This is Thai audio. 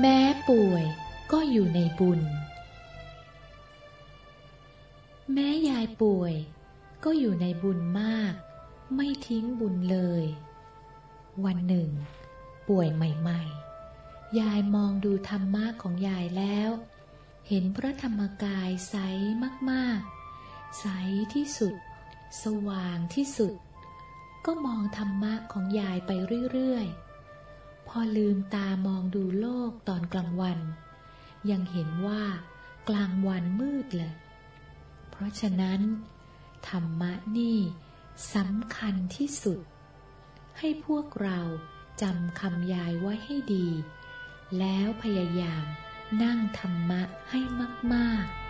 แม้ป่วยก็อยู่ในบุญ แม้ยายป่วย ก็อยู่ในบุญมาก ไม่ทิ้งบุญเลย วันหนึ่ง ป่วยใหม่ๆ ยายมองดูธรรมะของยายแล้ว เห็นพระธรรมกายใสมากๆ ใสที่สุด สว่างที่สุด ก็มองธรรมะของยายไปเรื่อยๆ พอลืมตามองดูโลกตอนกลางวัน ยังเห็นว่ากลางวันมืดเลยเพราะฉะนั้น ธรรมะนี่สำคัญที่สุด ให้พวกเราจำคำยายไว้ให้ดี แล้วพยายามนั่งธรรมะให้มาก ๆ